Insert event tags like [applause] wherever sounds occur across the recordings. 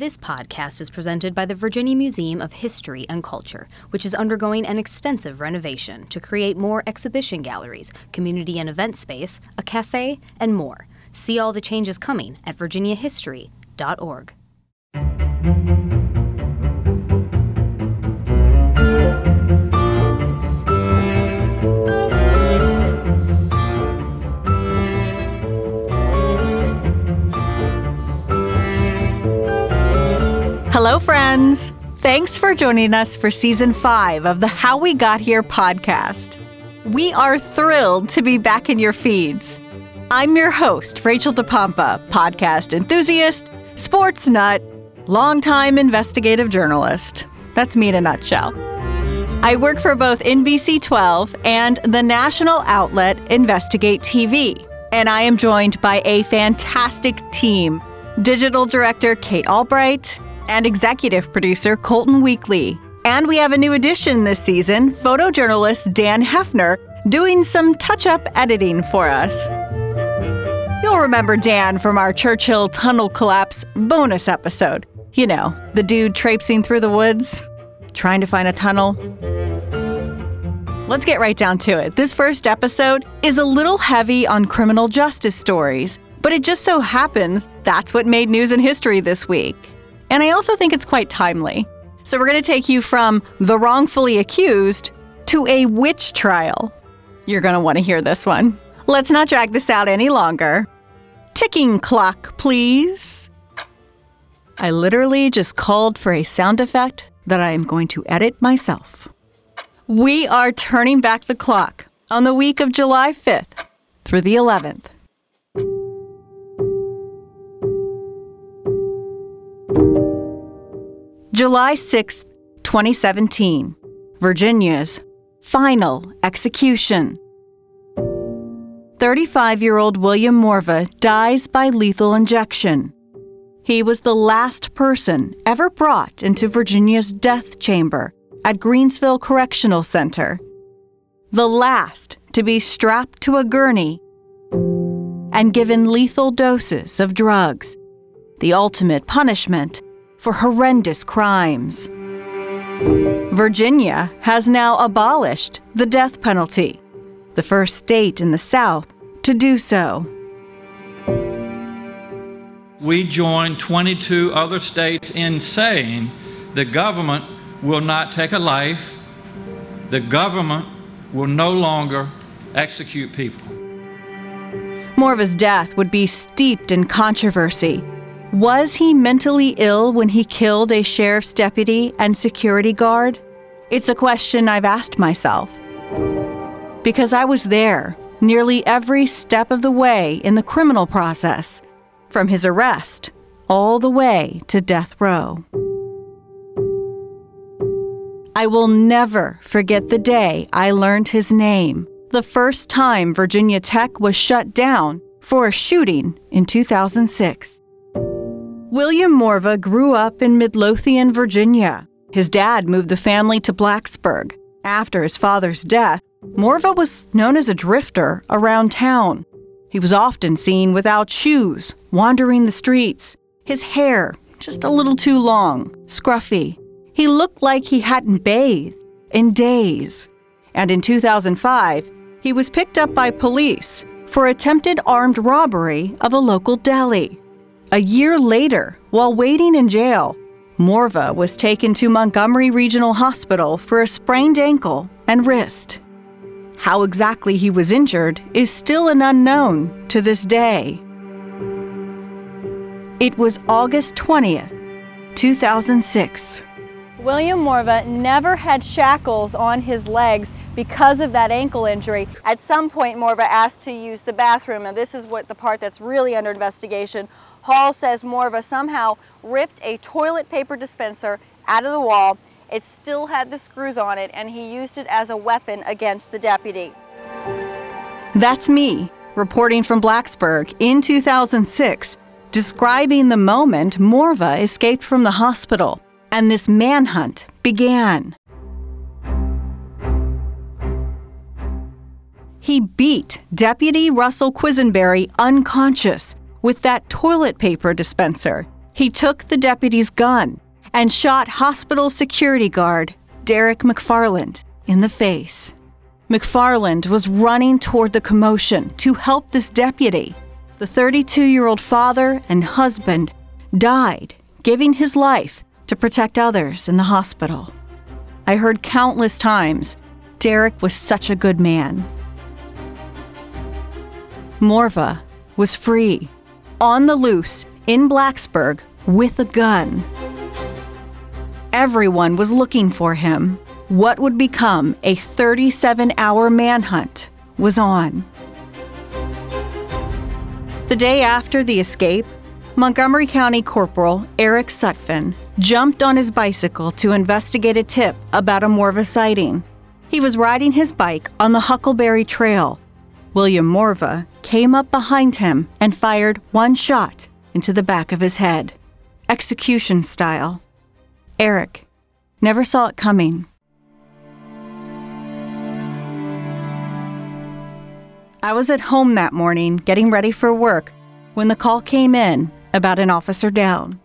This podcast is presented by the Virginia Museum of History and Culture, which is undergoing an extensive renovation to create more exhibition galleries, community and event space, a cafe, and more. See all the changes coming at virginiahistory.org. Hello, friends. Thanks for joining us for season five of the How We Got Here podcast. We are thrilled to be back in your feeds. I'm your host, Rachel DePompa, podcast enthusiast, sports nut, longtime investigative journalist. That's me in a nutshell. I work for both NBC 12 and the national outlet Investigate TV, and I am joined by a fantastic team digital director Kate Albright, and executive producer Colton Weekly. And we have a new addition this season photojournalist Dan Hefner doing some touch up editing for us. You'll remember Dan from our Church Hill Tunnel Collapse bonus episode. You know, the dude traipsing through the woods, trying to find a tunnel. Let's get right down to it. This first episode is a little heavy on criminal justice stories, but it just so happens that's what made news in history this week. And I also think it's quite timely. So we're going to take you from the wrongfully accused to a witch trial. You're going to want to hear this one. Let's not drag this out any longer. Ticking clock, please. I literally just called for a sound effect that I am going to edit myself. We are turning back the clock on the week of July 5th through the 11th. July 6, 2017, Virginia's final execution. 35 year old William Morva dies by lethal injection. He was the last person ever brought into Virginia's death chamber at Greensville Correctional Center. The last to be strapped to a gurney and given lethal doses of drugs. The ultimate punishment for horrendous crimes. Virginia has now abolished the death penalty, the first state in the South to do so. We join 22 other states in saying the government will not take a life, the government will no longer execute people. Morva's death would be steeped in controversy was he mentally ill when he killed a sheriff's deputy and security guard? It's a question I've asked myself. Because I was there nearly every step of the way in the criminal process, from his arrest all the way to death row. I will never forget the day I learned his name, the first time Virginia Tech was shut down for a shooting in 2006. William Morva grew up in Midlothian, Virginia. His dad moved the family to Blacksburg. After his father's death, Morva was known as a drifter around town. He was often seen without shoes, wandering the streets, his hair just a little too long, scruffy. He looked like he hadn't bathed in days. And in 2005, he was picked up by police for attempted armed robbery of a local deli. A year later, while waiting in jail, Morva was taken to Montgomery Regional Hospital for a sprained ankle and wrist. How exactly he was injured is still an unknown to this day. It was August 20th, 2006. William Morva never had shackles on his legs because of that ankle injury. At some point, Morva asked to use the bathroom, and this is what the part that's really under investigation. Hall says Morva somehow ripped a toilet paper dispenser out of the wall. It still had the screws on it, and he used it as a weapon against the deputy. That's me, reporting from Blacksburg in 2006, describing the moment Morva escaped from the hospital and this manhunt began. He beat Deputy Russell Quisenberry unconscious with that toilet paper dispenser. He took the deputy's gun and shot hospital security guard Derek McFarland in the face. McFarland was running toward the commotion to help this deputy. The 32 year old father and husband died, giving his life to protect others in the hospital. I heard countless times Derek was such a good man. Morva was free, on the loose in Blacksburg with a gun. Everyone was looking for him. What would become a 37 hour manhunt was on. The day after the escape, Montgomery County Corporal Eric Sutphin jumped on his bicycle to investigate a tip about a Morva sighting. He was riding his bike on the Huckleberry Trail. William Morva came up behind him and fired one shot into the back of his head, execution style. Eric never saw it coming. I was at home that morning getting ready for work when the call came in about an officer down.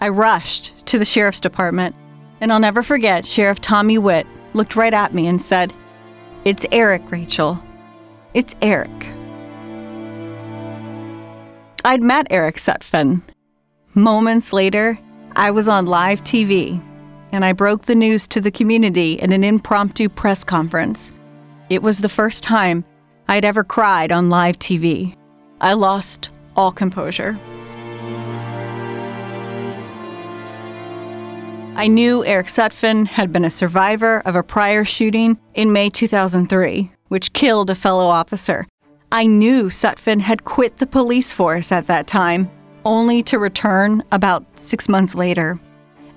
I rushed to the sheriff's department, and I'll never forget Sheriff Tommy Whitt looked right at me and said, It's Eric, Rachel. It's Eric. I'd met Eric Sutphin. Moments later, I was on live TV and I broke the news to the community in an impromptu press conference. It was the first time I'd ever cried on live TV. I lost all composure. I knew Eric Sutphin had been a survivor of a prior shooting in May 2003, which killed a fellow officer. I knew Sutphin had quit the police force at that time only to return about six months later.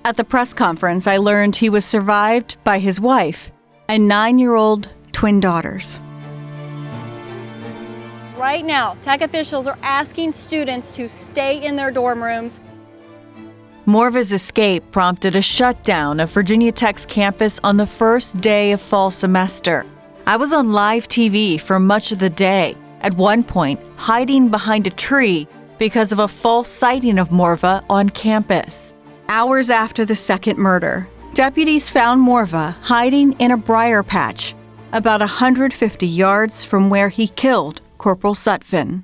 At the press conference, I learned he was survived by his wife and nine year old twin daughters. Right now, tech officials are asking students to stay in their dorm rooms. Morva's escape prompted a shutdown of Virginia Tech's campus on the first day of fall semester. I was on live TV for much of the day, at one point, hiding behind a tree because of a false sighting of Morva on campus. Hours after the second murder, deputies found Morva hiding in a briar patch about 150 yards from where he killed Corporal Sutphin.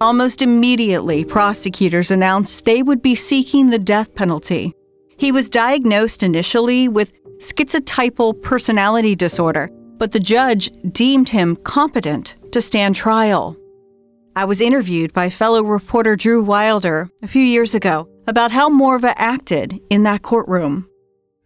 Almost immediately, prosecutors announced they would be seeking the death penalty. He was diagnosed initially with schizotypal personality disorder, but the judge deemed him competent to stand trial. I was interviewed by fellow reporter Drew Wilder a few years ago about how Morva acted in that courtroom.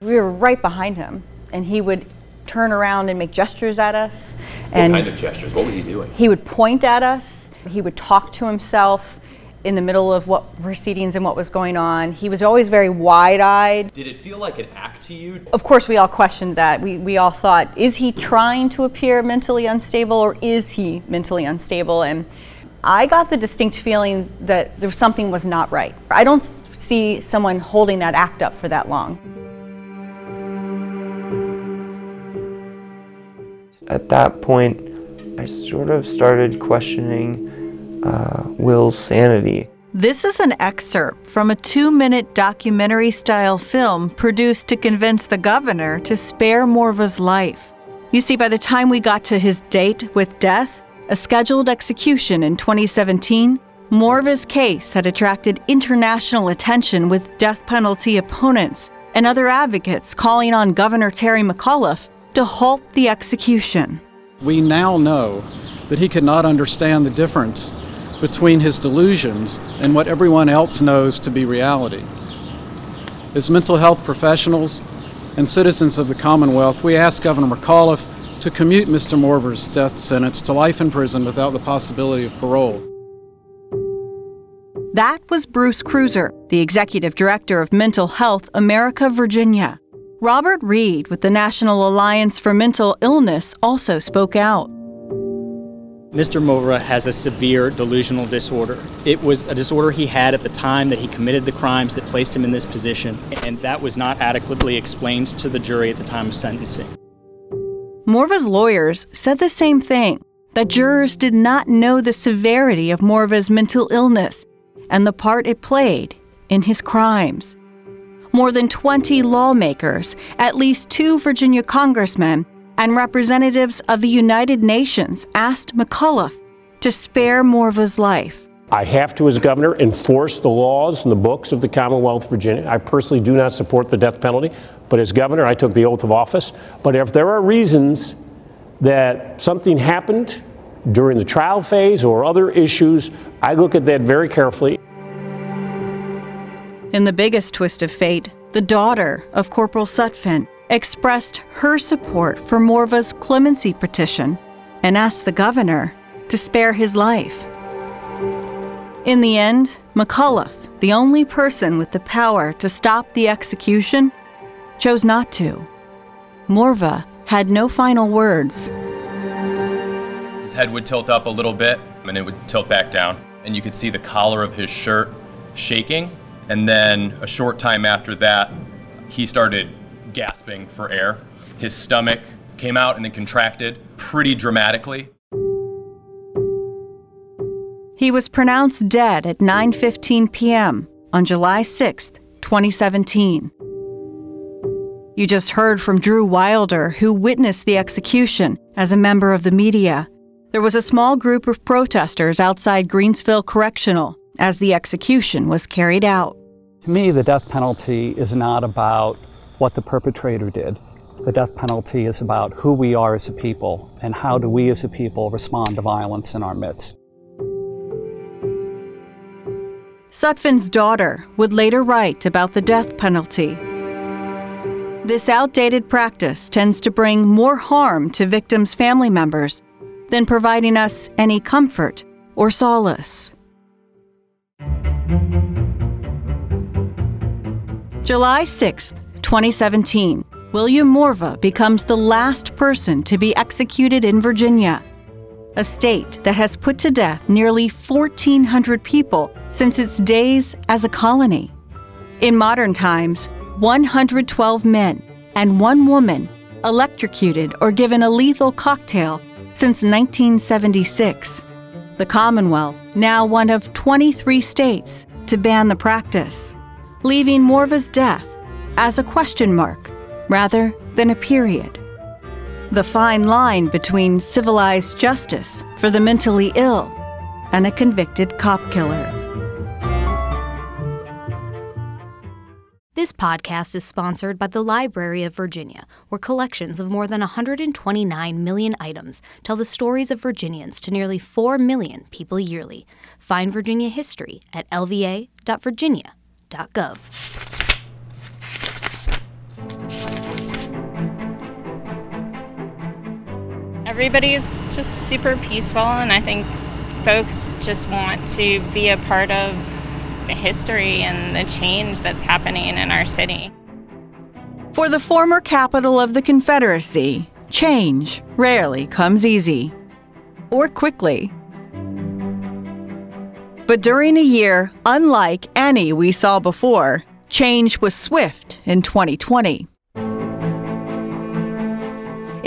We were right behind him, and he would turn around and make gestures at us. And what kind of gestures? What was he doing? He would point at us. He would talk to himself in the middle of what proceedings and what was going on. He was always very wide-eyed. Did it feel like an act to you? Of course, we all questioned that. We, we all thought, is he trying to appear mentally unstable or is he mentally unstable? And I got the distinct feeling that there was something was not right. I don't see someone holding that act up for that long. At that point, I sort of started questioning uh, Will's sanity. This is an excerpt from a two minute documentary style film produced to convince the governor to spare Morva's life. You see, by the time we got to his date with death, a scheduled execution in 2017, Morva's case had attracted international attention with death penalty opponents and other advocates calling on Governor Terry McAuliffe to halt the execution. We now know that he could not understand the difference between his delusions and what everyone else knows to be reality. As mental health professionals and citizens of the Commonwealth, we ask Governor McAuliffe to commute Mr. Morva's death sentence to life in prison without the possibility of parole. That was Bruce Cruser, the executive director of Mental Health America Virginia. Robert Reed with the National Alliance for Mental Illness also spoke out. Mr. Morva has a severe delusional disorder. It was a disorder he had at the time that he committed the crimes that placed him in this position, and that was not adequately explained to the jury at the time of sentencing. Morva's lawyers said the same thing. that jurors did not know the severity of Morva's mental illness and the part it played in his crimes. More than 20 lawmakers, at least two Virginia congressmen, and representatives of the United Nations asked McAuliffe to spare Morva's life. I have to, as governor, enforce the laws and the books of the Commonwealth of Virginia. I personally do not support the death penalty, but as governor, I took the oath of office. But if there are reasons that something happened during the trial phase or other issues, I look at that very carefully. In the biggest twist of fate, the daughter of Corporal Sutphin expressed her support for Morva's clemency petition and asked the governor to spare his life. In the end, McAuliffe, the only person with the power to stop the execution, chose not to. Morva had no final words. His head would tilt up a little bit and it would tilt back down. And you could see the collar of his shirt shaking. And then a short time after that, he started gasping for air. His stomach came out and then contracted pretty dramatically. He was pronounced dead at 9:15 p.m. on July 6, 2017. You just heard from Drew Wilder, who witnessed the execution as a member of the media. There was a small group of protesters outside Greensville Correctional as the execution was carried out. To me, the death penalty is not about what the perpetrator did. The death penalty is about who we are as a people and how do we as a people respond to violence in our midst. Sutphin's daughter would later write about the death penalty. This outdated practice tends to bring more harm to victims' family members than providing us any comfort or solace. July 6, 2017, William Morva becomes the last person to be executed in Virginia, a state that has put to death nearly 1,400 people since its days as a colony. In modern times, 112 men and one woman electrocuted or given a lethal cocktail since 1976. The Commonwealth, now one of 23 states, to ban the practice, leaving Morva's death as a question mark rather than a period. The fine line between civilized justice for the mentally ill and a convicted cop killer. This podcast is sponsored by the Library of Virginia, where collections of more than 129 million items tell the stories of Virginians to nearly 4 million people yearly. Find Virginia history at lva.virginia.gov. Everybody's just super peaceful, and I think folks just want to be a part of the history and the change that's happening in our city. For the former capital of the Confederacy, change rarely comes easy or quickly. But during a year unlike any we saw before, change was swift in 2020.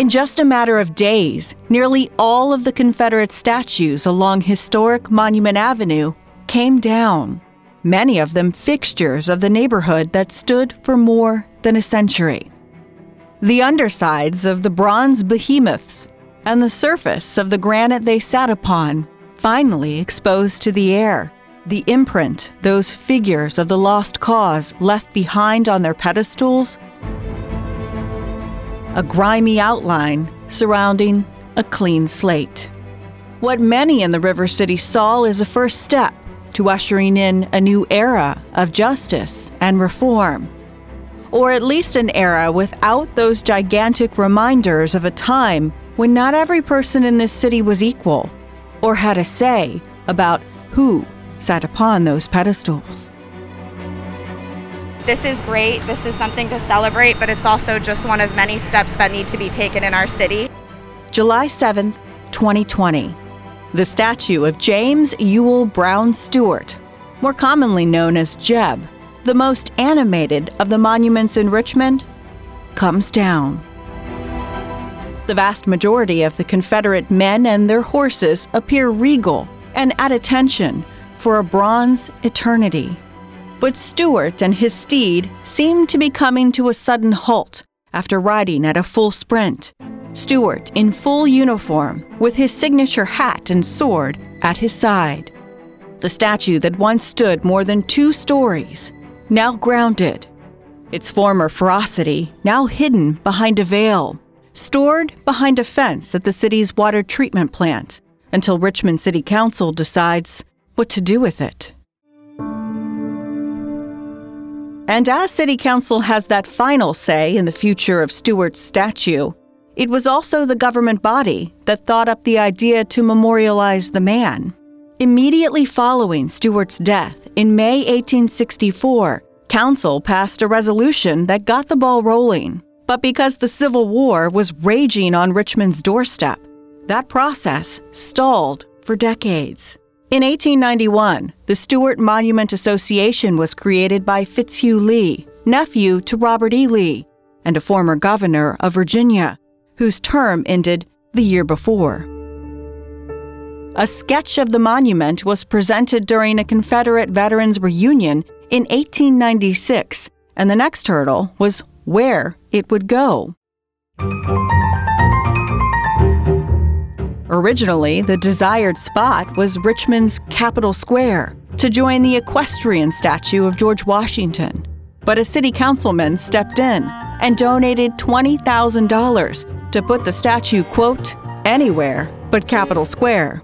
In just a matter of days, nearly all of the Confederate statues along historic Monument Avenue came down, many of them fixtures of the neighborhood that stood for more than a century. The undersides of the bronze behemoths and the surface of the granite they sat upon finally exposed to the air. The imprint those figures of the lost cause left behind on their pedestals a grimy outline surrounding a clean slate. What many in the River City saw is a first step to ushering in a new era of justice and reform. Or at least an era without those gigantic reminders of a time when not every person in this city was equal or had a say about who sat upon those pedestals. This is great. This is something to celebrate, but it's also just one of many steps that need to be taken in our city. July 7th, 2020. The statue of James Ewell Brown Stuart, more commonly known as Jeb, the most animated of the monuments in Richmond, comes down. The vast majority of the Confederate men and their horses appear regal and at attention for a bronze eternity. But Stuart and his steed seemed to be coming to a sudden halt after riding at a full sprint. Stuart in full uniform, with his signature hat and sword at his side. The statue that once stood more than two stories, now grounded. Its former ferocity now hidden behind a veil, stored behind a fence at the city's water treatment plant until Richmond City Council decides what to do with it. And as City Council has that final say in the future of Stuart's statue, it was also the government body that thought up the idea to memorialize the man. Immediately following Stuart's death in May 1864, Council passed a resolution that got the ball rolling. But because the Civil War was raging on Richmond's doorstep, that process stalled for decades. In 1891, the Stuart Monument Association was created by Fitzhugh Lee, nephew to Robert E. Lee, and a former governor of Virginia, whose term ended the year before. A sketch of the monument was presented during a Confederate Veterans reunion in 1896, and the next hurdle was where it would go. Originally, the desired spot was Richmond's Capitol Square to join the equestrian statue of George Washington. But a city councilman stepped in and donated $20,000 to put the statue, quote, anywhere but Capitol Square.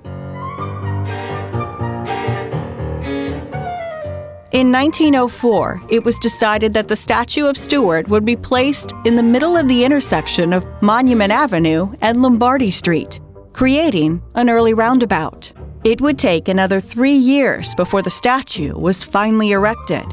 In 1904, it was decided that the statue of Stuart would be placed in the middle of the intersection of Monument Avenue and Lombardy Street creating an early roundabout. It would take another three years before the statue was finally erected.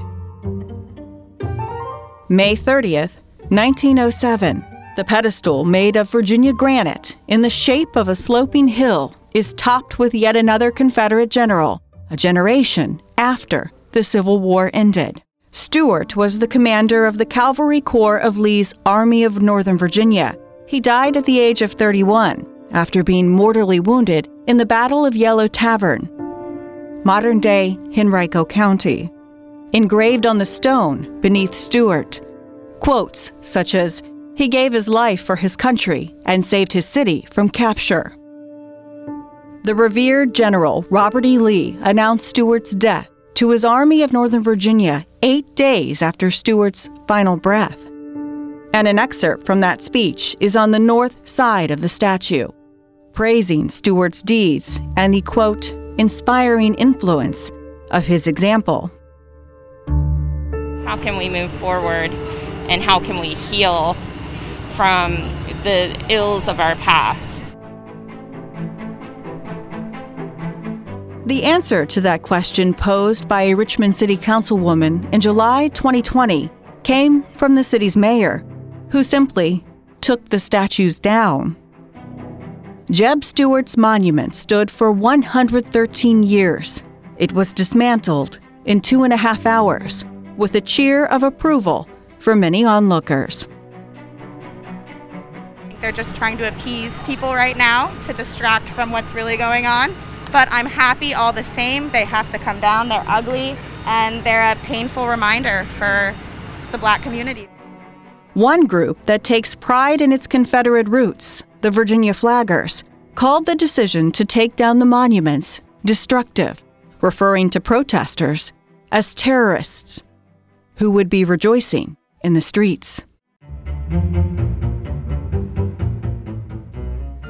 May 30th, 1907, the pedestal made of Virginia granite in the shape of a sloping hill is topped with yet another Confederate general, a generation after the Civil War ended. Stuart was the commander of the Cavalry Corps of Lee's Army of Northern Virginia. He died at the age of 31 after being mortally wounded in the Battle of Yellow Tavern, modern day Henrico County. Engraved on the stone beneath Stuart, quotes such as, He gave his life for his country and saved his city from capture. The revered General Robert E. Lee announced Stuart's death to his Army of Northern Virginia eight days after Stuart's final breath. And an excerpt from that speech is on the north side of the statue praising Stuart's deeds and the quote, inspiring influence of his example. How can we move forward and how can we heal from the ills of our past? The answer to that question posed by a Richmond City Councilwoman in July 2020 came from the city's mayor, who simply took the statues down. Jeb Stuart's monument stood for 113 years. It was dismantled in two and a half hours, with a cheer of approval for many onlookers. They're just trying to appease people right now to distract from what's really going on. But I'm happy all the same. They have to come down. They're ugly and they're a painful reminder for the black community. One group that takes pride in its Confederate roots the Virginia Flaggers, called the decision to take down the monuments destructive, referring to protesters as terrorists who would be rejoicing in the streets.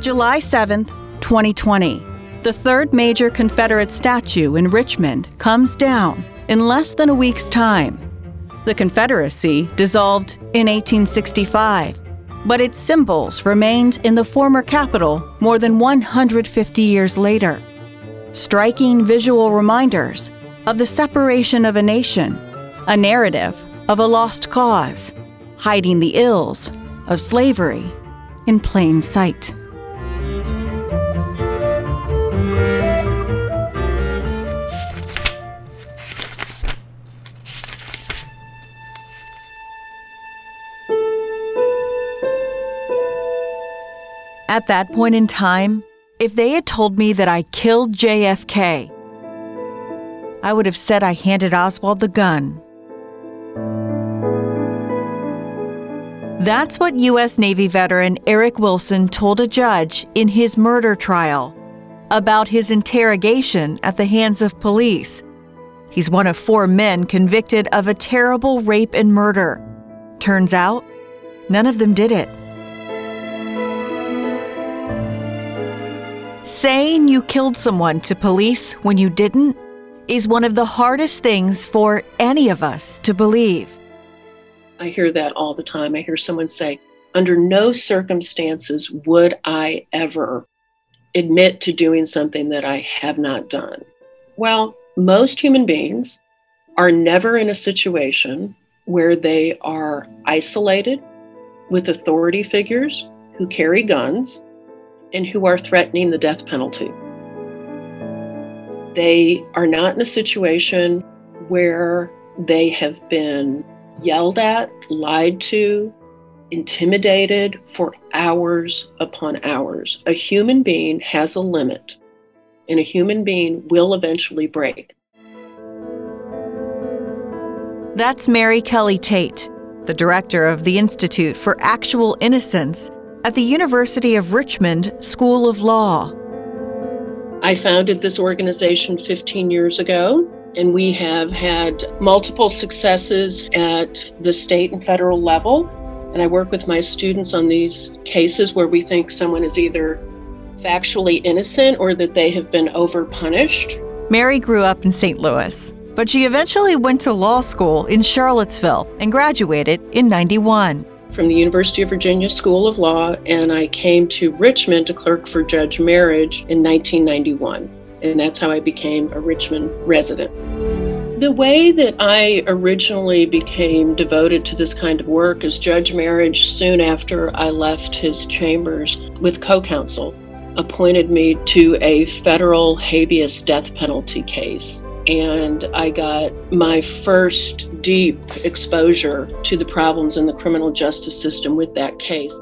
July 7, 2020. The third major Confederate statue in Richmond comes down in less than a week's time. The Confederacy dissolved in 1865 but its symbols remained in the former capital more than 150 years later. Striking visual reminders of the separation of a nation, a narrative of a lost cause, hiding the ills of slavery in plain sight. At that point in time, if they had told me that I killed JFK, I would have said I handed Oswald the gun. That's what U.S. Navy veteran Eric Wilson told a judge in his murder trial about his interrogation at the hands of police. He's one of four men convicted of a terrible rape and murder. Turns out, none of them did it. Saying you killed someone to police when you didn't is one of the hardest things for any of us to believe. I hear that all the time. I hear someone say, under no circumstances would I ever admit to doing something that I have not done. Well, most human beings are never in a situation where they are isolated with authority figures who carry guns and who are threatening the death penalty. They are not in a situation where they have been yelled at, lied to, intimidated for hours upon hours. A human being has a limit, and a human being will eventually break. That's Mary Kelly Tate, the director of the Institute for Actual Innocence at the University of Richmond School of Law. I founded this organization 15 years ago, and we have had multiple successes at the state and federal level. And I work with my students on these cases where we think someone is either factually innocent or that they have been overpunished. Mary grew up in St. Louis, but she eventually went to law school in Charlottesville and graduated in 91 from the University of Virginia School of Law, and I came to Richmond to clerk for Judge Merhige in 1991. And that's how I became a Richmond resident. The way that I originally became devoted to this kind of work is Judge Merhige, soon after I left his chambers with co counsel, appointed me to a federal habeas death penalty case and I got my first deep exposure to the problems in the criminal justice system with that case.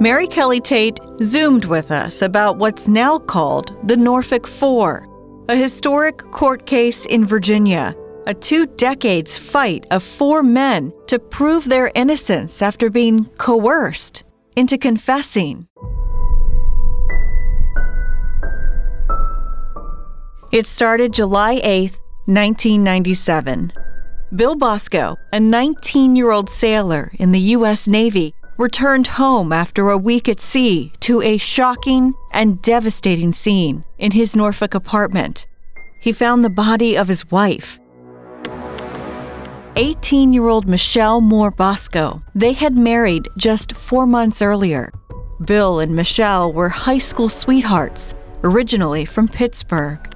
Mary Kelly Tate zoomed with us about what's now called the Norfolk Four, a historic court case in Virginia, a two decades fight of four men to prove their innocence after being coerced into confessing. It started July 8, 1997. Bill Bosco, a 19 year old sailor in the U.S. Navy, returned home after a week at sea to a shocking and devastating scene in his Norfolk apartment. He found the body of his wife. 18 year old Michelle Moore Bosco. They had married just four months earlier. Bill and Michelle were high school sweethearts, originally from Pittsburgh.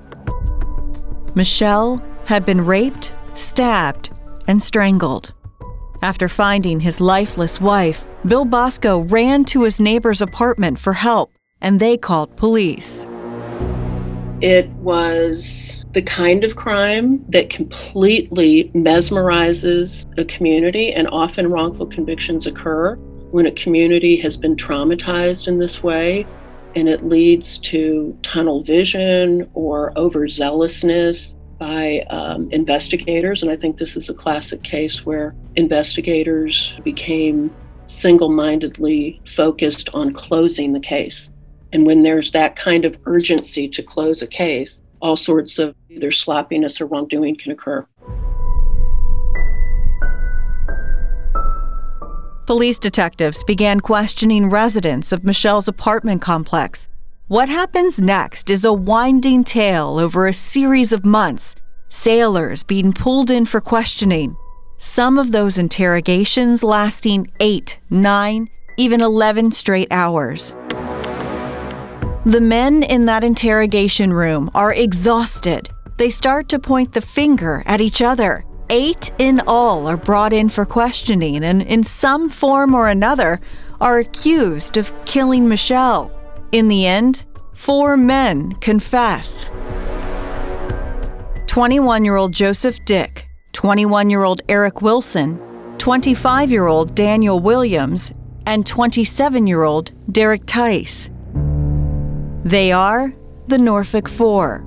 Michelle had been raped, stabbed, and strangled. After finding his lifeless wife, Bill Bosco ran to his neighbor's apartment for help, and they called police. It was the kind of crime that completely mesmerizes a community, and often wrongful convictions occur when a community has been traumatized in this way and it leads to tunnel vision or overzealousness by um, investigators. And I think this is a classic case where investigators became single mindedly focused on closing the case. And when there's that kind of urgency to close a case, all sorts of either sloppiness or wrongdoing can occur. Police detectives began questioning residents of Michelle's apartment complex. What happens next is a winding tale over a series of months, sailors being pulled in for questioning, some of those interrogations lasting eight, nine, even 11 straight hours. The men in that interrogation room are exhausted. They start to point the finger at each other. Eight in all are brought in for questioning and, in some form or another, are accused of killing Michelle. In the end, four men confess. 21 year old Joseph Dick, 21 year old Eric Wilson, 25 year old Daniel Williams, and 27 year old Derek Tice. They are the Norfolk Four.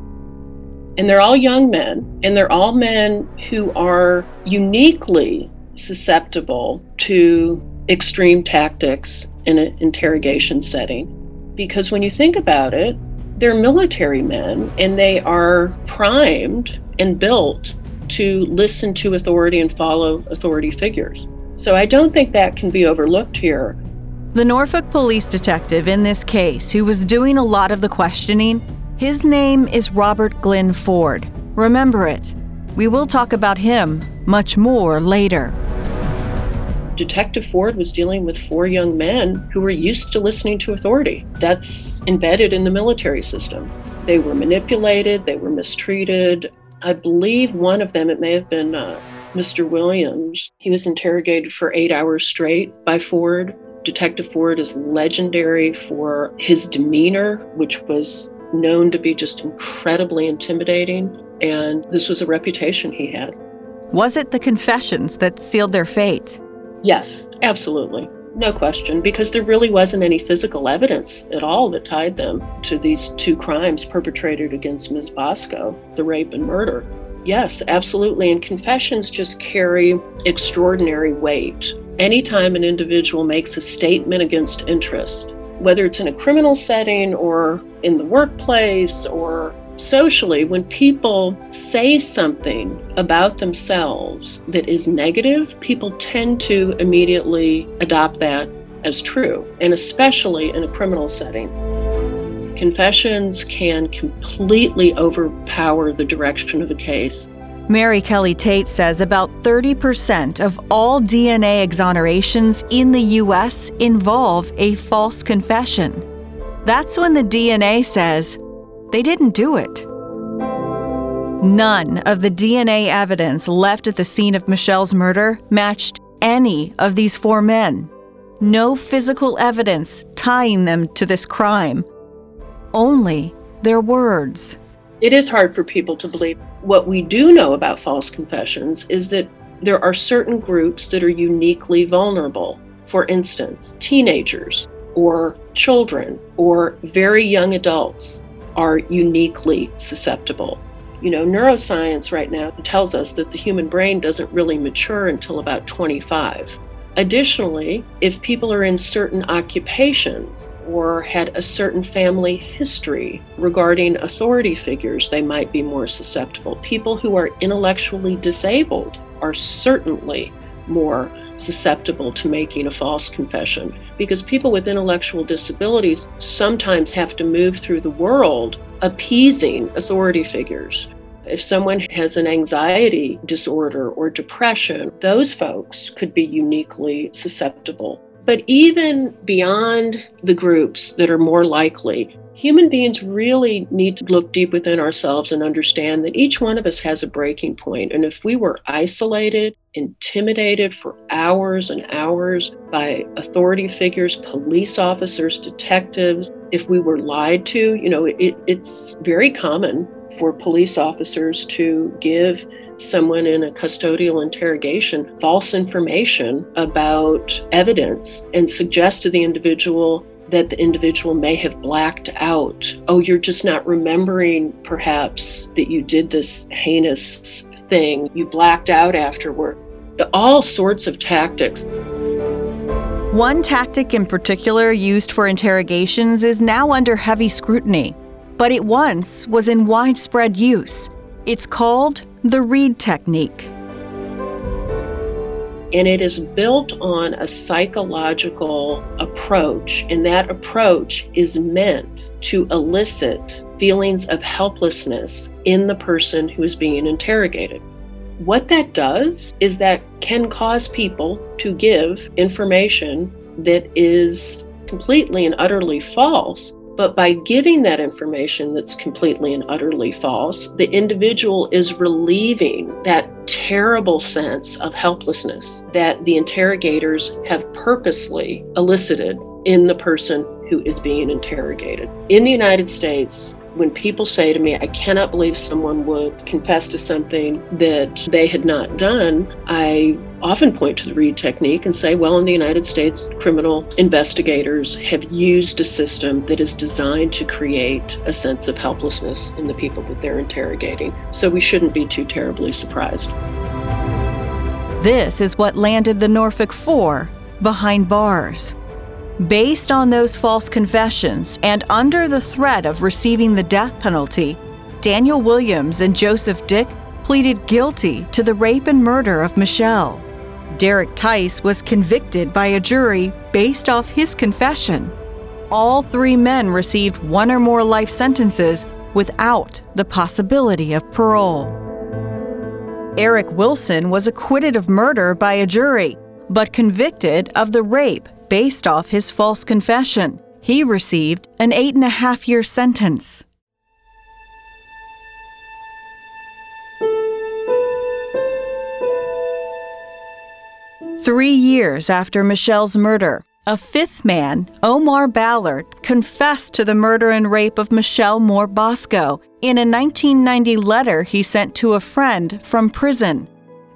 And they're all young men, and they're all men who are uniquely susceptible to extreme tactics in an interrogation setting. Because when you think about it, they're military men and they are primed and built to listen to authority and follow authority figures. So I don't think that can be overlooked here. The Norfolk police detective in this case, who was doing a lot of the questioning, his name is Robert Glenn Ford. Remember it. We will talk about him much more later. Detective Ford was dealing with four young men who were used to listening to authority. That's embedded in the military system. They were manipulated, they were mistreated. I believe one of them, it may have been uh, Mr. Williams, he was interrogated for eight hours straight by Ford. Detective Ford is legendary for his demeanor, which was known to be just incredibly intimidating. And this was a reputation he had. Was it the confessions that sealed their fate? Yes, absolutely. No question, because there really wasn't any physical evidence at all that tied them to these two crimes perpetrated against Ms. Bosco the rape and murder. Yes, absolutely. And confessions just carry extraordinary weight. Anytime an individual makes a statement against interest, whether it's in a criminal setting or in the workplace or socially, when people say something about themselves that is negative, people tend to immediately adopt that as true, and especially in a criminal setting. Confessions can completely overpower the direction of a case. Mary Kelly Tate says about 30% of all DNA exonerations in the U.S. involve a false confession. That's when the DNA says, they didn't do it. None of the DNA evidence left at the scene of Michelle's murder matched any of these four men. No physical evidence tying them to this crime. Only their words. It is hard for people to believe. What we do know about false confessions is that there are certain groups that are uniquely vulnerable. For instance, teenagers or children or very young adults are uniquely susceptible. You know, neuroscience right now tells us that the human brain doesn't really mature until about 25. Additionally, if people are in certain occupations or had a certain family history regarding authority figures, they might be more susceptible. People who are intellectually disabled are certainly more susceptible to making a false confession because people with intellectual disabilities sometimes have to move through the world appeasing authority figures. If someone has an anxiety disorder or depression, those folks could be uniquely susceptible. But even beyond the groups that are more likely, human beings really need to look deep within ourselves and understand that each one of us has a breaking point. And if we were isolated, intimidated for hours and hours by authority figures, police officers, detectives, if we were lied to, you know, it, it's very common for police officers to give someone in a custodial interrogation false information about evidence and suggest to the individual that the individual may have blacked out. Oh, you're just not remembering, perhaps, that you did this heinous thing. You blacked out afterward. All sorts of tactics. One tactic in particular used for interrogations is now under heavy scrutiny, but it once was in widespread use. It's called the Reid technique and it is built on a psychological approach, and that approach is meant to elicit feelings of helplessness in the person who is being interrogated. What that does is that can cause people to give information that is completely and utterly false but by giving that information that's completely and utterly false, the individual is relieving that terrible sense of helplessness that the interrogators have purposely elicited in the person who is being interrogated. In the United States, When people say to me, I cannot believe someone would confess to something that they had not done, I often point to the Reid technique and say, well, in the United States, criminal investigators have used a system that is designed to create a sense of helplessness in the people that they're interrogating. So we shouldn't be too terribly surprised. This is what landed the Norfolk Four behind bars. Based on those false confessions and under the threat of receiving the death penalty, Daniel Williams and Joseph Dick pleaded guilty to the rape and murder of Michelle. Derek Tice was convicted by a jury based off his confession. All three men received one or more life sentences without the possibility of parole. Eric Wilson was acquitted of murder by a jury, but convicted of the rape based off his false confession. He received an eight and a half year sentence. Three years after Michelle's murder, a fifth man, Omar Ballard, confessed to the murder and rape of Michelle Moore Bosko in a 1990 letter he sent to a friend from prison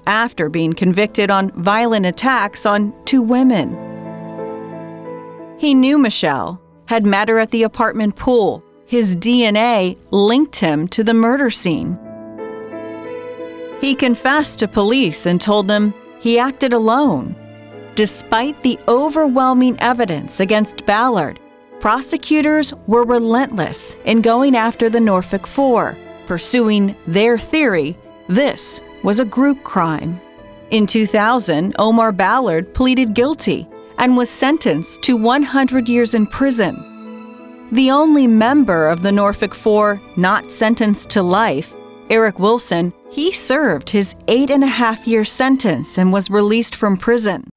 after being convicted on violent attacks on two women. He knew Michelle, had met her at the apartment pool. His DNA linked him to the murder scene. He confessed to police and told them he acted alone. Despite the overwhelming evidence against Ballard, prosecutors were relentless in going after the Norfolk Four, pursuing their theory this was a group crime. In 2000, Omar Ballard pleaded guilty and was sentenced to 100 years in prison. The only member of the Norfolk Four not sentenced to life, Eric Wilson, he served his eight and a half year sentence and was released from prison.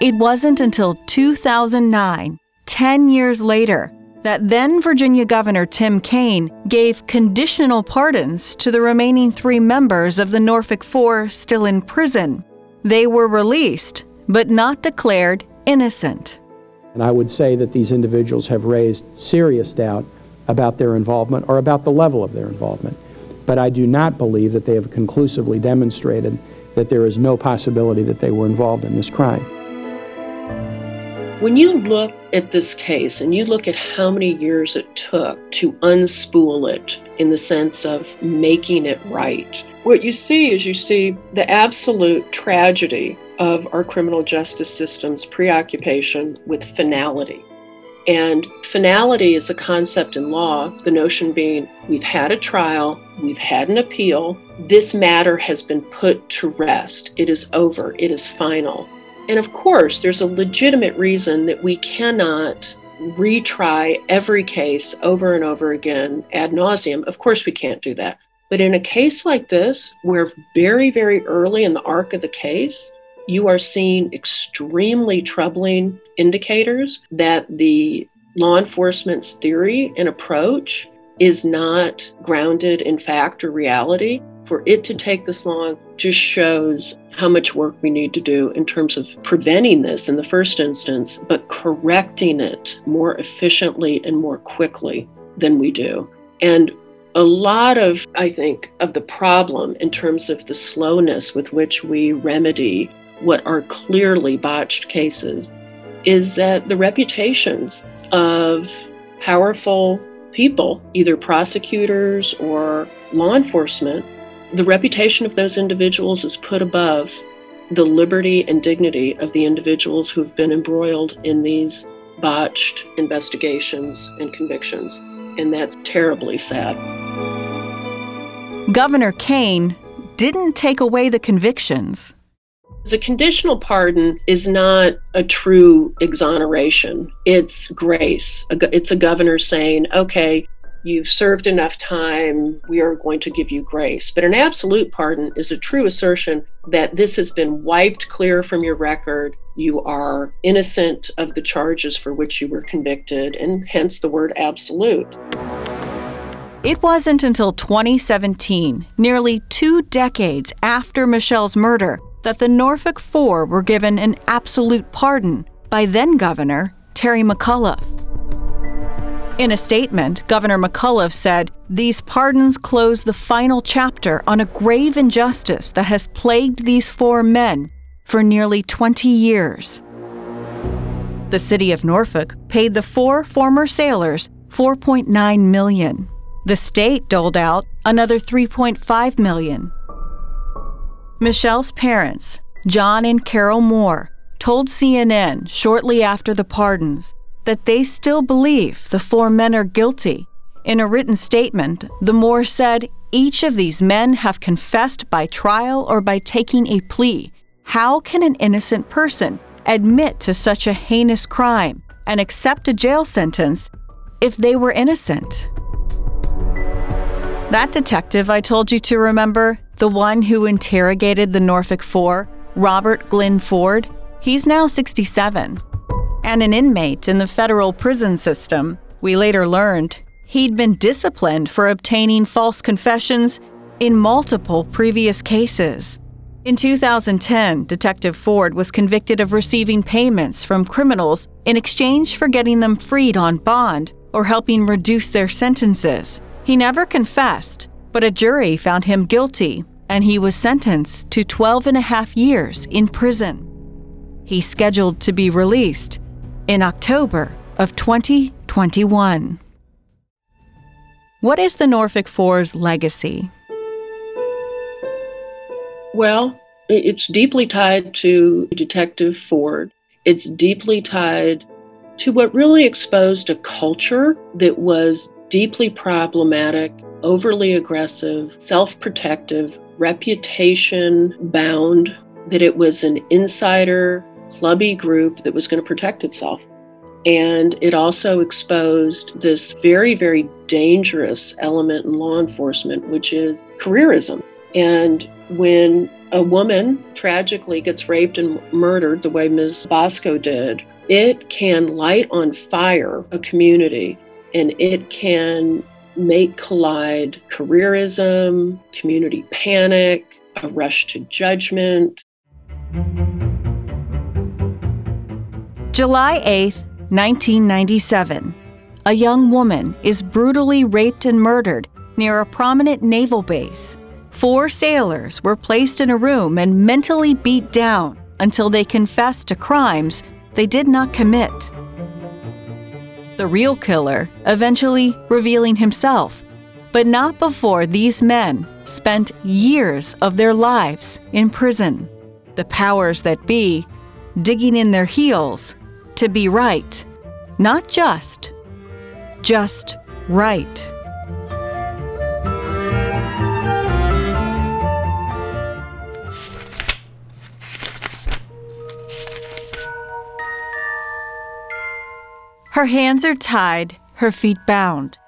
It wasn't until 2009, 10 years later, that then Virginia Governor Tim Kaine gave conditional pardons to the remaining three members of the Norfolk Four still in prison. They were released, but not declared innocent. And I would say that these individuals have raised serious doubt about their involvement or about the level of their involvement. But I do not believe that they have conclusively demonstrated that there is no possibility that they were involved in this crime. When you look at this case and you look at how many years it took to unspool it in the sense of making it right, what you see is you see the absolute tragedy of our criminal justice system's preoccupation with finality. And finality is a concept in law, the notion being we've had a trial, we've had an appeal, this matter has been put to rest, it is over, it is final. And of course, there's a legitimate reason that we cannot retry every case over and over again ad nauseum. Of course, we can't do that. But in a case like this, where very, very early in the arc of the case, you are seeing extremely troubling indicators that the law enforcement's theory and approach is not grounded in fact or reality. For it to take this long just shows how much work we need to do in terms of preventing this in the first instance, but correcting it more efficiently and more quickly than we do. And a lot of, I think, of the problem in terms of the slowness with which we remedy what are clearly botched cases is that the reputations of powerful people, either prosecutors or law enforcement, the reputation of those individuals is put above the liberty and dignity of the individuals who have been embroiled in these botched investigations and convictions. And that's terribly sad. Governor Kaine didn't take away the convictions. The conditional pardon is not a true exoneration. It's grace. It's a governor saying, okay, you've served enough time, we are going to give you grace. But an absolute pardon is a true assertion that this has been wiped clear from your record. You are innocent of the charges for which you were convicted, and hence the word absolute. It wasn't until 2017, nearly two decades after Michelle's murder, that the Norfolk Four were given an absolute pardon by then Governor Terry McAuliffe. In a statement, Governor McAuliffe said, These pardons close the final chapter on a grave injustice that has plagued these four men for nearly 20 years. The city of Norfolk paid the four former sailors 4.9 million. The state doled out another 3.5 million. Michelle's parents, John and Carol Moore, told CNN shortly after the pardons that they still believe the four men are guilty. In a written statement, the Moore said each of these men have confessed by trial or by taking a plea. How can an innocent person admit to such a heinous crime and accept a jail sentence if they were innocent? That detective I told you to remember, the one who interrogated the Norfolk Four, Robert Glenn Ford, he's now 67 and an inmate in the federal prison system. We later learned he'd been disciplined for obtaining false confessions in multiple previous cases. In 2010, Detective Ford was convicted of receiving payments from criminals in exchange for getting them freed on bond or helping reduce their sentences. He never confessed, but a jury found him guilty and he was sentenced to 12 and a half years in prison. He's scheduled to be released in October of 2021. What is the Norfolk Four's legacy? Well, it's deeply tied to Detective Ford. It's deeply tied to what really exposed a culture that was deeply problematic, overly aggressive, self protective, reputation bound, that it was an insider clubby group that was going to protect itself. And it also exposed this very, very dangerous element in law enforcement, which is careerism. And when a woman tragically gets raped and murdered the way Ms. Bosko did, it can light on fire a community and it can make collide careerism, community panic, a rush to judgment. July 8, 1997. A young woman is brutally raped and murdered near a prominent naval base. Four sailors were placed in a room and mentally beat down until they confessed to crimes they did not commit. The real killer eventually revealing himself, but not before these men spent years of their lives in prison. The powers that be digging in their heels to be right. Not just, just right. Her hands are tied, her feet bound.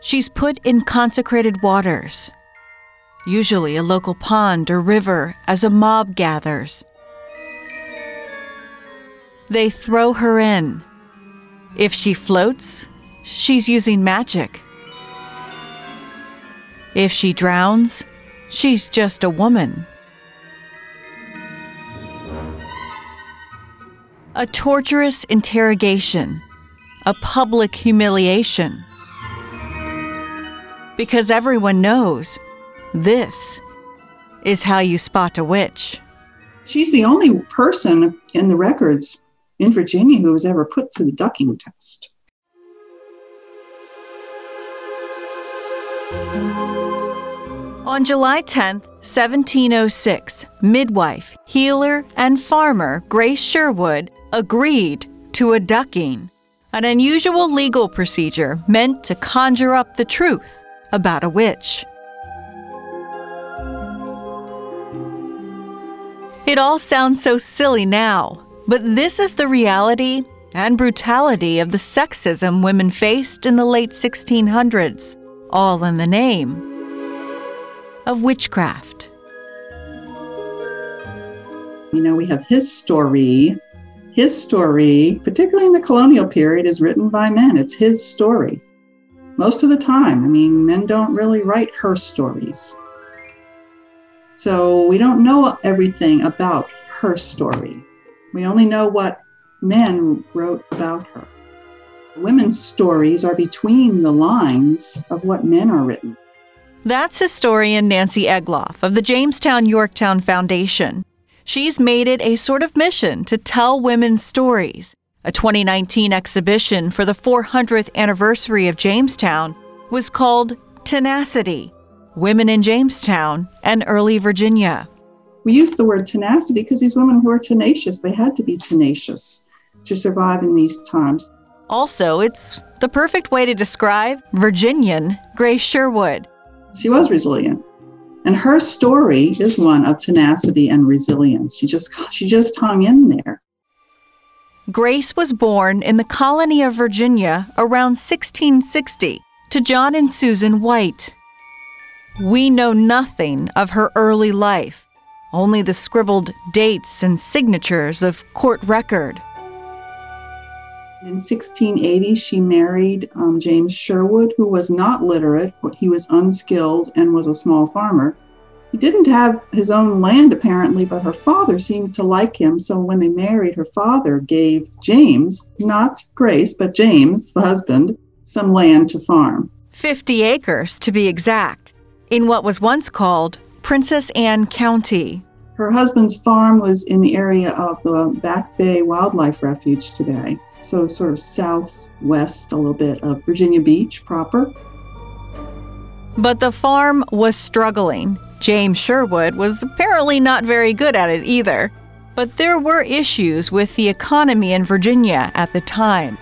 She's put in consecrated waters, usually a local pond or river, as a mob gathers they throw her in. If she floats, she's using magic. If she drowns, she's just a woman. A torturous interrogation, a public humiliation. Because everyone knows this is how you spot a witch. She's the only person in the records in Virginia who was ever put through the ducking test. On July 10, 1706, midwife, healer, and farmer Grace Sherwood agreed to a ducking, an unusual legal procedure meant to conjure up the truth about a witch. It all sounds so silly now, but this is the reality and brutality of the sexism women faced in the late 1600s, all in the name of witchcraft. You know, we have his story. His story, particularly in the colonial period, is written by men. It's his story. Most of the time, I mean, men don't really write her stories. So we don't know everything about her story. We only know what men wrote about her. Women's stories are between the lines of what men are written. That's historian Nancy Egloff of the Jamestown Yorktown Foundation. She's made it a sort of mission to tell women's stories. A 2019 exhibition for the 400th anniversary of Jamestown was called Tenacity Women in Jamestown and Early Virginia. We use the word tenacity because these women were tenacious. They had to be tenacious to survive in these times. Also, it's the perfect way to describe Virginian Grace Sherwood. She was resilient. And her story is one of tenacity and resilience. She just she just hung in there. Grace was born in the colony of Virginia around 1660 to John and Susan White. We know nothing of her early life, only the scribbled dates and signatures of court record. In 1680, she married um, James Sherwood, who was not literate, but he was unskilled and was a small farmer. He didn't have his own land apparently, but her father seemed to like him. So when they married, her father gave James, not Grace, but James, the husband, some land to farm. 50 acres to be exact, in what was once called Princess Anne County. Her husband's farm was in the area of the Back Bay Wildlife Refuge today, so sort of southwest a little bit of Virginia Beach proper. But the farm was struggling. James Sherwood was apparently not very good at it either. But there were issues with the economy in Virginia at the time.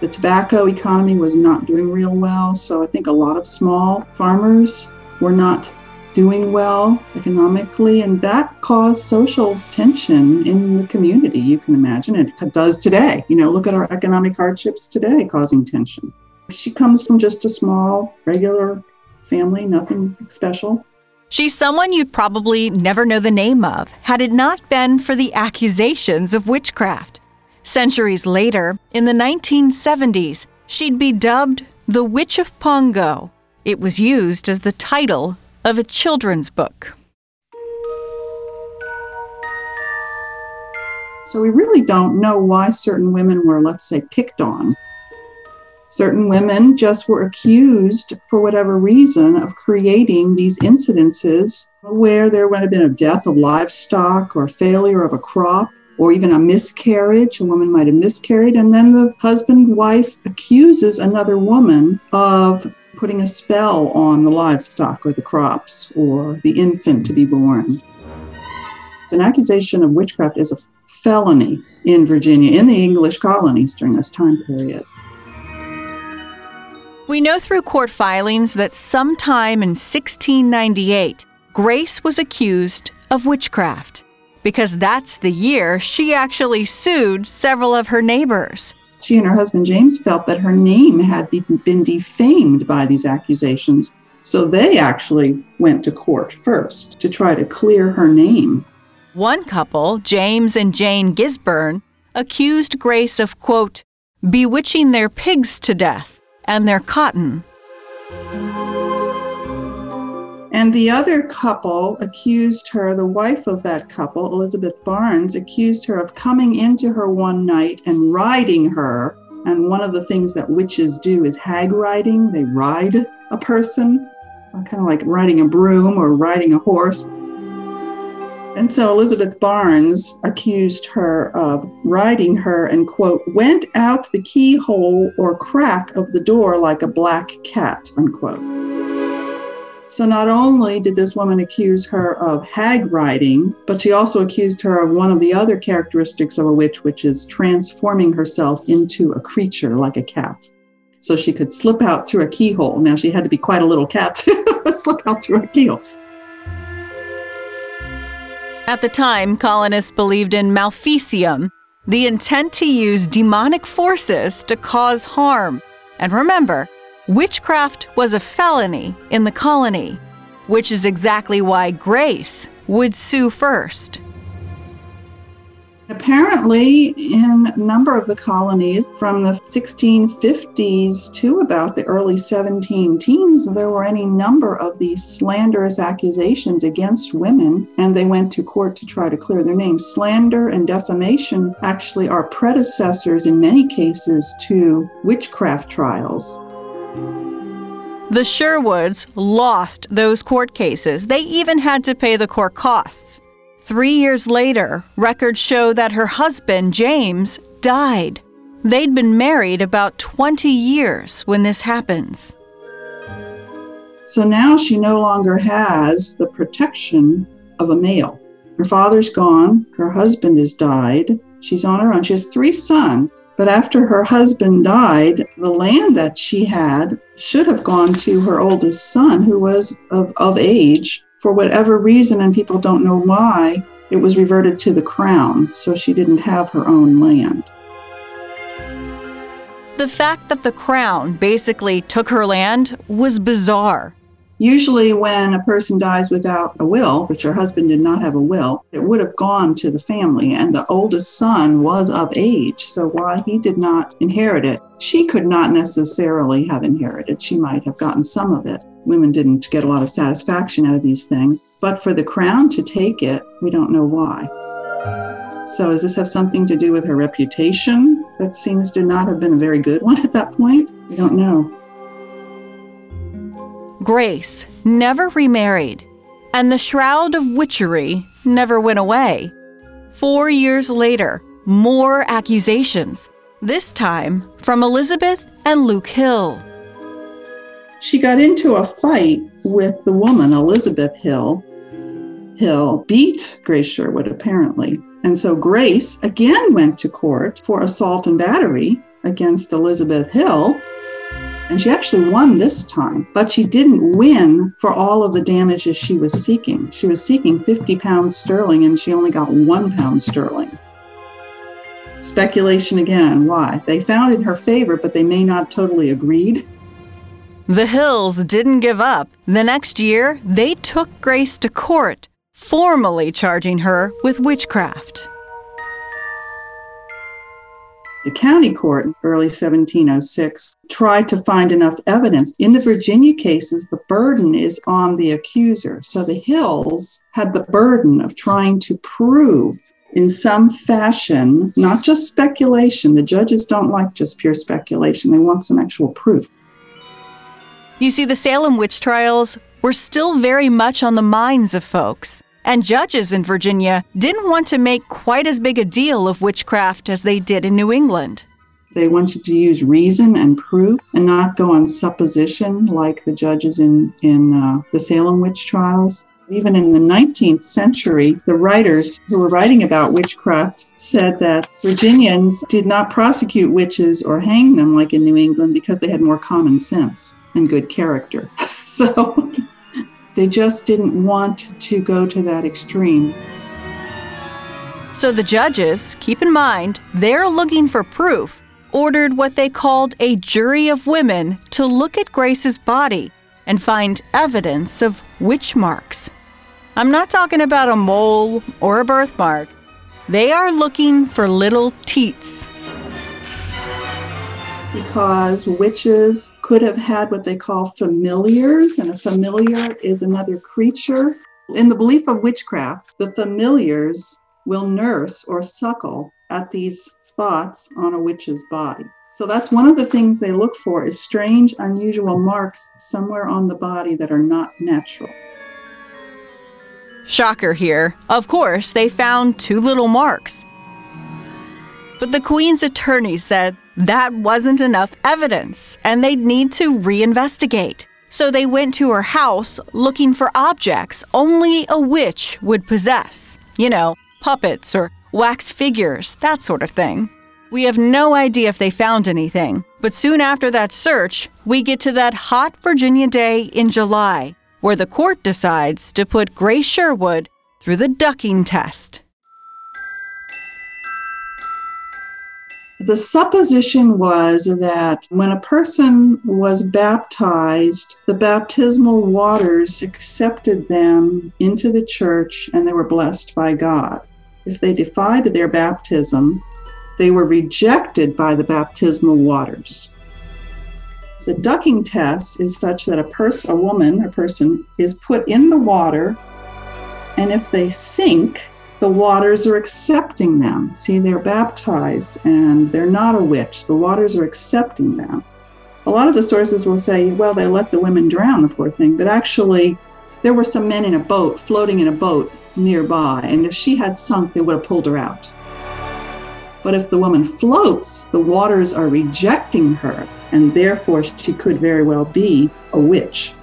The tobacco economy was not doing real well, so I think a lot of small farmers were not doing well economically, and that caused social tension in the community. You can imagine it does today. You know, look at our economic hardships today causing tension. She comes from just a small, regular family, nothing special. She's someone you'd probably never know the name of had it not been for the accusations of witchcraft. Centuries later, in the 1970s, she'd be dubbed the Witch of Pongo. It was used as the title of a children's book. So we really don't know why certain women were, let's say, picked on. Certain women just were accused, for whatever reason, of creating these incidences where there would have been a death of livestock or failure of a crop or even a miscarriage. A woman might have miscarried, and then the husband wife accuses another woman of putting a spell on the livestock or the crops or the infant to be born. An accusation of witchcraft is a felony in Virginia, in the English colonies during this time period. We know through court filings that sometime in 1698, Grace was accused of witchcraft because that's the year she actually sued several of her neighbors. She and her husband James felt that her name had been defamed by these accusations, so they actually went to court first to try to clear her name. One couple, James and Jane Gisburn, accused Grace of, quote, bewitching their pigs to death and their cotton. And the other couple accused her, the wife of that couple, Elizabeth Barnes, accused her of coming into her one night and riding her. And one of the things that witches do is hag riding. They ride a person, uh, kind of like riding a broom or riding a horse. And so Elizabeth Barnes accused her of riding her and, quote, went out the keyhole or crack of the door like a black cat, unquote. So not only did this woman accuse her of hag riding, but she also accused her of one of the other characteristics of a witch, which is transforming herself into a creature like a cat. So she could slip out through a keyhole. Now she had to be quite a little cat [laughs] to slip out through a keyhole. At the time, colonists believed in maleficium, the intent to use demonic forces to cause harm. And remember, witchcraft was a felony in the colony, which is exactly why Grace would sue first. Apparently, in a number of the colonies from the 1650s to about the early 17 teens, there were any number of these slanderous accusations against women, and they went to court to try to clear their name. Slander and defamation actually are predecessors in many cases to witchcraft trials. The Sherwoods lost those court cases. They even had to pay the court costs. Three years later, records show that her husband, James, died. They'd been married about 20 years when this happens. So now she no longer has the protection of a male. Her father's gone, her husband has died, she's on her own. She has three sons, but after her husband died, the land that she had should have gone to her oldest son, who was of, of age for whatever reason, and people don't know why, it was reverted to the crown, so she didn't have her own land. The fact that the crown basically took her land was bizarre. Usually, when a person dies without a will, which her husband did not have a will, it would have gone to the family, and the oldest son was of age. So, while he did not inherit it, she could not necessarily have inherited. She might have gotten some of it women didn't get a lot of satisfaction out of these things. But for the crown to take it, we don't know why. So, does this have something to do with her reputation? That seems to not have been a very good one at that point. We don't know. Grace never remarried, and the shroud of witchery never went away. Four years later, more accusations, this time from Elizabeth and Luke Hill she got into a fight with the woman, Elizabeth Hill. Hill beat Grace Sherwood, apparently. And so Grace again went to court for assault and battery against Elizabeth Hill. And she actually won this time, but she didn't win for all of the damages she was seeking. She was seeking 50 pounds sterling and she only got one pound sterling. Speculation again. Why? They found in her favor, but they may not totally agreed. The Hills didn't give up. The next year, they took Grace to court, formally charging her with witchcraft. The county court, in early 1706, tried to find enough evidence. In the Virginia cases, the burden is on the accuser. So the Hills had the burden of trying to prove in some fashion, not just speculation. The judges don't like just pure speculation, they want some actual proof. You see, the Salem witch trials were still very much on the minds of folks, and judges in Virginia didn't want to make quite as big a deal of witchcraft as they did in New England. They wanted to use reason and proof and not go on supposition like the judges in, in uh, the Salem witch trials. Even in the 19th century, the writers who were writing about witchcraft said that Virginians did not prosecute witches or hang them like in New England because they had more common sense and good character. [laughs] so they just didn't want to go to that extreme. So the judges, keep in mind, they're looking for proof, ordered what they called a jury of women to look at Grace's body and find evidence of witch marks. I'm not talking about a mole or a birthmark. They are looking for little teats because witches could have had what they call familiars, and a familiar is another creature. In the belief of witchcraft, the familiars will nurse or suckle at these spots on a witch's body. So that's one of the things they look for is strange, unusual marks somewhere on the body that are not natural. Shocker here. Of course, they found two little marks. But the Queen's attorney said that wasn't enough evidence and they'd need to reinvestigate. So they went to her house looking for objects only a witch would possess. You know, puppets or wax figures, that sort of thing. We have no idea if they found anything, but soon after that search, we get to that hot Virginia day in July, where the court decides to put Grace Sherwood through the ducking test. The supposition was that when a person was baptized, the baptismal waters accepted them into the church and they were blessed by God. if they defied their baptism, they were rejected by the baptismal waters. The ducking test is such that a person, a woman, a person is put in the water, and if they sink, the waters are accepting them. See, they're baptized and they're not a witch. The waters are accepting them. A lot of the sources will say, well, they let the women drown, the poor thing, but actually, there were some men in a boat, floating in a boat nearby, and if she had sunk, they would have pulled her out. But if the woman floats, the waters are rejecting her, and therefore she could very well be a witch.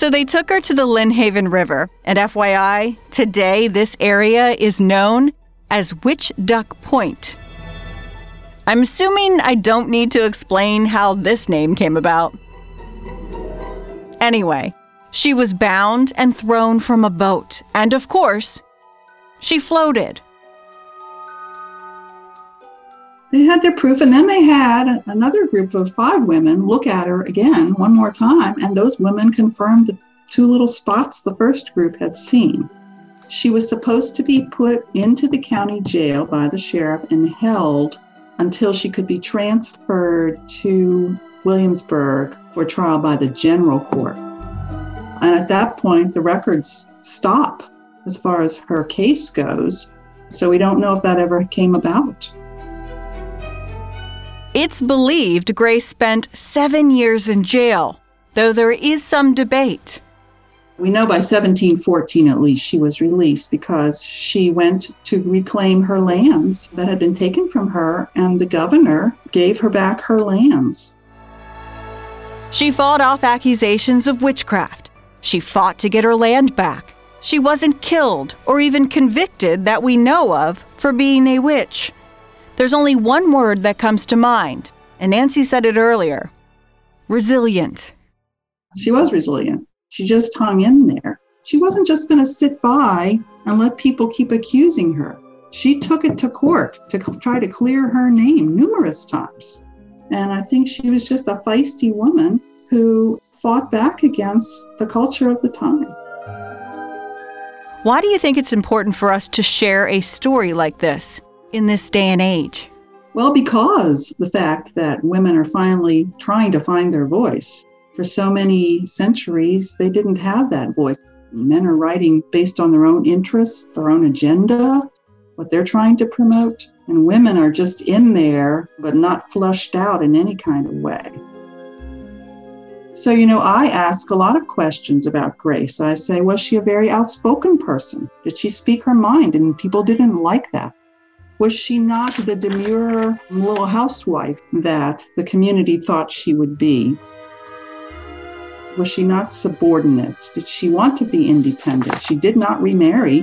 So they took her to the Lynnhaven River, and FYI, today this area is known as Witch Duck Point. I'm assuming I don't need to explain how this name came about. Anyway, she was bound and thrown from a boat, and of course, she floated. They had their proof, and then they had another group of five women look at her again one more time, and those women confirmed the two little spots the first group had seen. She was supposed to be put into the county jail by the sheriff and held until she could be transferred to Williamsburg for trial by the general court. And at that point, the records stop as far as her case goes. So we don't know if that ever came about. It's believed Grace spent seven years in jail, though there is some debate. We know by 1714 at least she was released because she went to reclaim her lands that had been taken from her, and the governor gave her back her lands. She fought off accusations of witchcraft. She fought to get her land back. She wasn't killed or even convicted that we know of for being a witch. There's only one word that comes to mind, and Nancy said it earlier resilient. She was resilient. She just hung in there. She wasn't just going to sit by and let people keep accusing her. She took it to court to try to clear her name numerous times. And I think she was just a feisty woman who fought back against the culture of the time. Why do you think it's important for us to share a story like this? In this day and age? Well, because the fact that women are finally trying to find their voice. For so many centuries, they didn't have that voice. Men are writing based on their own interests, their own agenda, what they're trying to promote. And women are just in there, but not flushed out in any kind of way. So, you know, I ask a lot of questions about Grace. I say, was she a very outspoken person? Did she speak her mind? And people didn't like that. Was she not the demure little housewife that the community thought she would be? Was she not subordinate? Did she want to be independent? She did not remarry.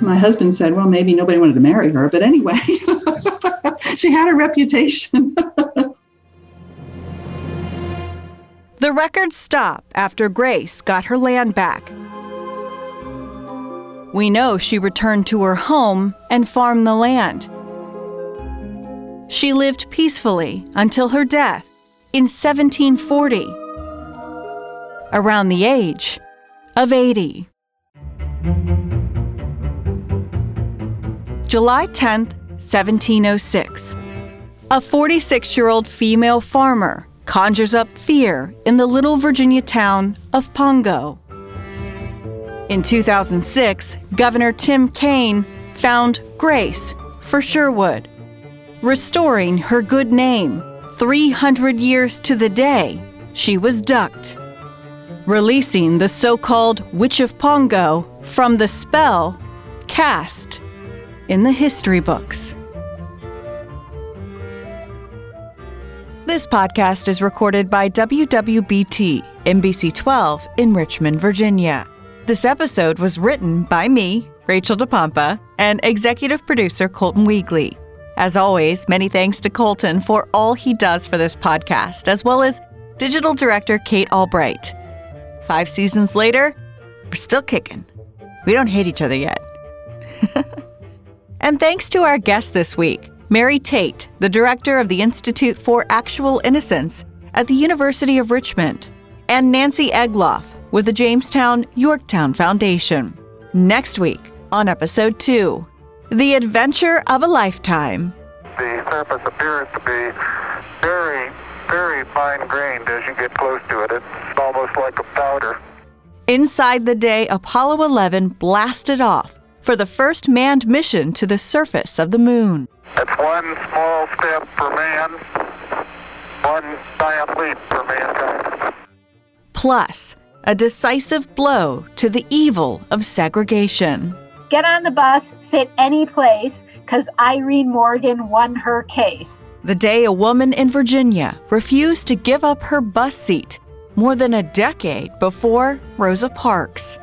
My husband said, well, maybe nobody wanted to marry her, but anyway, [laughs] she had a reputation. [laughs] the records stop after Grace got her land back we know she returned to her home and farmed the land. She lived peacefully until her death in 1740, around the age of 80. July 10, 1706. A 46 year old female farmer conjures up fear in the little Virginia town of Pongo. In 2006, Governor Tim Kaine found Grace for Sherwood, restoring her good name 300 years to the day she was ducked, releasing the so called Witch of Pongo from the spell cast in the history books. This podcast is recorded by WWBT, NBC 12 in Richmond, Virginia. This episode was written by me, Rachel DePompa, and executive producer Colton Weegley. As always, many thanks to Colton for all he does for this podcast, as well as digital director Kate Albright. Five seasons later, we're still kicking. We don't hate each other yet. [laughs] and thanks to our guest this week, Mary Tate, the director of the Institute for Actual Innocence at the University of Richmond, and Nancy Egloff, with the Jamestown Yorktown Foundation. Next week, on episode 2 The Adventure of a Lifetime. The surface appears to be very, very fine grained as you get close to it. It's almost like a powder. Inside the day Apollo 11 blasted off for the first manned mission to the surface of the moon. It's one small step for man, one giant leap for mankind. Plus, a decisive blow to the evil of segregation. Get on the bus, sit any place, because Irene Morgan won her case. The day a woman in Virginia refused to give up her bus seat more than a decade before Rosa Parks.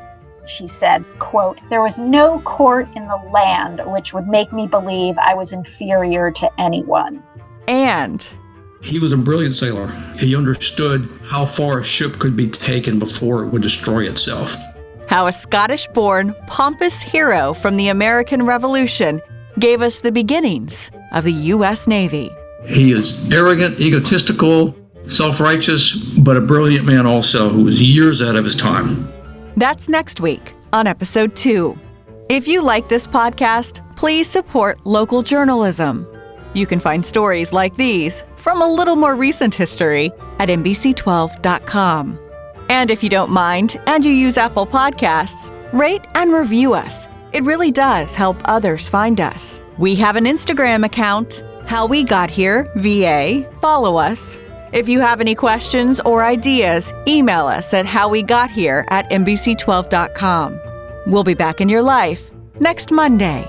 She said, quote, There was no court in the land which would make me believe I was inferior to anyone. And he was a brilliant sailor. He understood how far a ship could be taken before it would destroy itself. How a Scottish born, pompous hero from the American Revolution gave us the beginnings of the U.S. Navy. He is arrogant, egotistical, self righteous, but a brilliant man also who was years ahead of his time. That's next week on episode two. If you like this podcast, please support local journalism. You can find stories like these from a little more recent history at NBC12.com. And if you don't mind and you use Apple Podcasts, rate and review us. It really does help others find us. We have an Instagram account, How We Got Here, VA. Follow us. If you have any questions or ideas, email us at howwegothere at NBC12.com. We'll be back in your life next Monday.